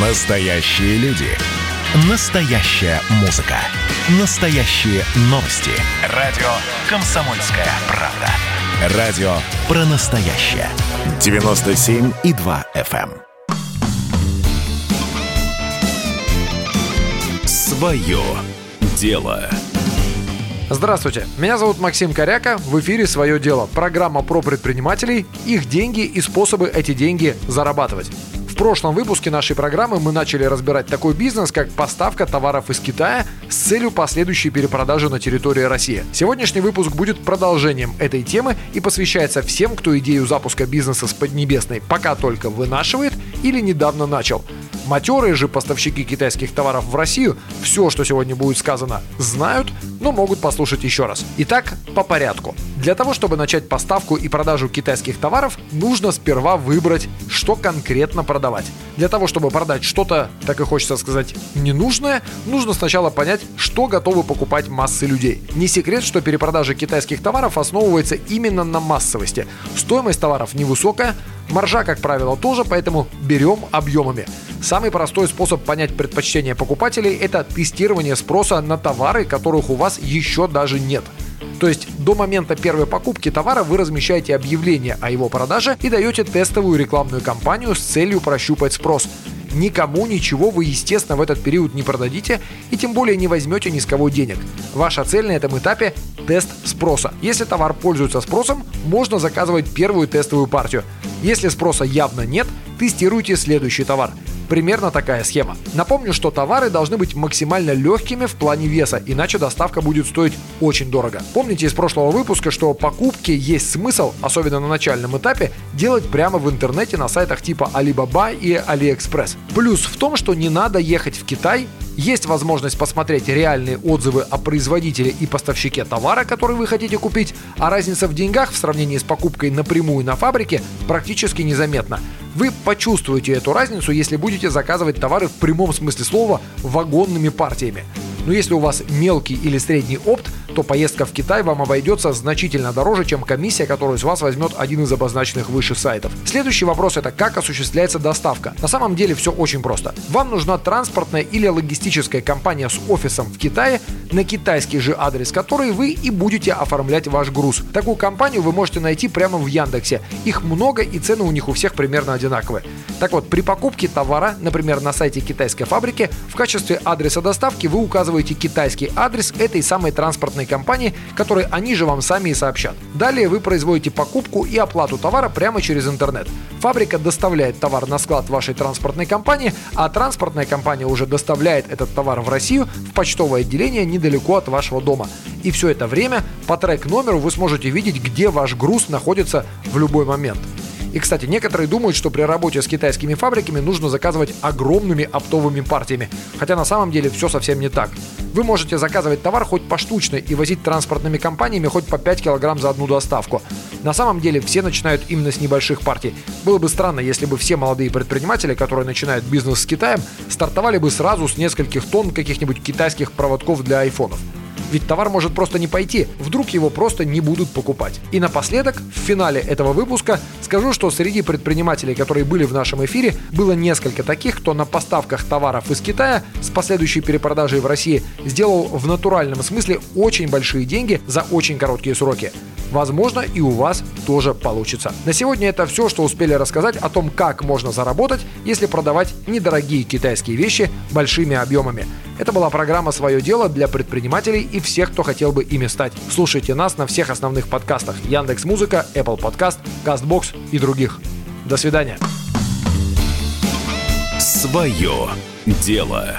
Настоящие люди. Настоящая музыка. Настоящие новости. Радио «Комсомольская правда». Радио про настоящее. 97,2 FM. Свое дело. Здравствуйте, меня зовут Максим Коряка, в эфире «Свое дело» – программа про предпринимателей, их деньги и способы эти деньги зарабатывать. Прошлом выпуске нашей программы мы начали разбирать такой бизнес, как поставка товаров из Китая с целью последующей перепродажи на территории России. Сегодняшний выпуск будет продолжением этой темы и посвящается всем, кто идею запуска бизнеса с Поднебесной пока только вынашивает или недавно начал – Матерые же поставщики китайских товаров в Россию все, что сегодня будет сказано, знают, но могут послушать еще раз. Итак, по порядку. Для того, чтобы начать поставку и продажу китайских товаров, нужно сперва выбрать, что конкретно продавать. Для того, чтобы продать что-то, так и хочется сказать, ненужное, нужно сначала понять, что готовы покупать массы людей. Не секрет, что перепродажа китайских товаров основывается именно на массовости. Стоимость товаров невысокая, маржа, как правило, тоже, поэтому берем объемами. Самый простой способ понять предпочтения покупателей – это тестирование спроса на товары, которых у вас еще даже нет. То есть до момента первой покупки товара вы размещаете объявление о его продаже и даете тестовую рекламную кампанию с целью прощупать спрос. Никому ничего вы, естественно, в этот период не продадите и тем более не возьмете ни с кого денег. Ваша цель на этом этапе – тест спроса. Если товар пользуется спросом, можно заказывать первую тестовую партию. Если спроса явно нет, тестируйте следующий товар – Примерно такая схема. Напомню, что товары должны быть максимально легкими в плане веса, иначе доставка будет стоить очень дорого. Помните из прошлого выпуска, что покупки есть смысл, особенно на начальном этапе, делать прямо в интернете на сайтах типа Alibaba и AliExpress. Плюс в том, что не надо ехать в Китай, есть возможность посмотреть реальные отзывы о производителе и поставщике товара, который вы хотите купить, а разница в деньгах в сравнении с покупкой напрямую на фабрике практически незаметна. Вы почувствуете эту разницу, если будете заказывать товары в прямом смысле слова вагонными партиями. Но если у вас мелкий или средний опт, то поездка в Китай вам обойдется значительно дороже, чем комиссия, которую с вас возьмет один из обозначенных выше сайтов. Следующий вопрос это как осуществляется доставка. На самом деле все очень просто. Вам нужна транспортная или логистическая компания с офисом в Китае, на китайский же адрес который вы и будете оформлять ваш груз. Такую компанию вы можете найти прямо в Яндексе. Их много и цены у них у всех примерно одинаковые. Так вот, при покупке товара, например, на сайте китайской фабрики, в качестве адреса доставки вы указываете китайский адрес этой самой транспортной компании, который они же вам сами и сообщат. Далее вы производите покупку и оплату товара прямо через интернет. Фабрика доставляет товар на склад вашей транспортной компании, а транспортная компания уже доставляет этот товар в Россию в почтовое отделение недалеко от вашего дома. И все это время по трек-номеру вы сможете видеть, где ваш груз находится в любой момент. И, кстати, некоторые думают, что при работе с китайскими фабриками нужно заказывать огромными оптовыми партиями, хотя на самом деле все совсем не так. Вы можете заказывать товар хоть поштучно и возить транспортными компаниями хоть по 5 килограмм за одну доставку. На самом деле все начинают именно с небольших партий. Было бы странно, если бы все молодые предприниматели, которые начинают бизнес с Китаем, стартовали бы сразу с нескольких тонн каких-нибудь китайских проводков для айфонов. Ведь товар может просто не пойти, вдруг его просто не будут покупать. И напоследок, в финале этого выпуска, скажу, что среди предпринимателей, которые были в нашем эфире, было несколько таких, кто на поставках товаров из Китая с последующей перепродажей в России сделал в натуральном смысле очень большие деньги за очень короткие сроки. Возможно, и у вас тоже получится. На сегодня это все, что успели рассказать о том, как можно заработать, если продавать недорогие китайские вещи большими объемами. Это была программа «Свое дело» для предпринимателей и всех, кто хотел бы ими стать. Слушайте нас на всех основных подкастах Яндекс Музыка, Apple Podcast, Castbox и других. До свидания. Свое дело.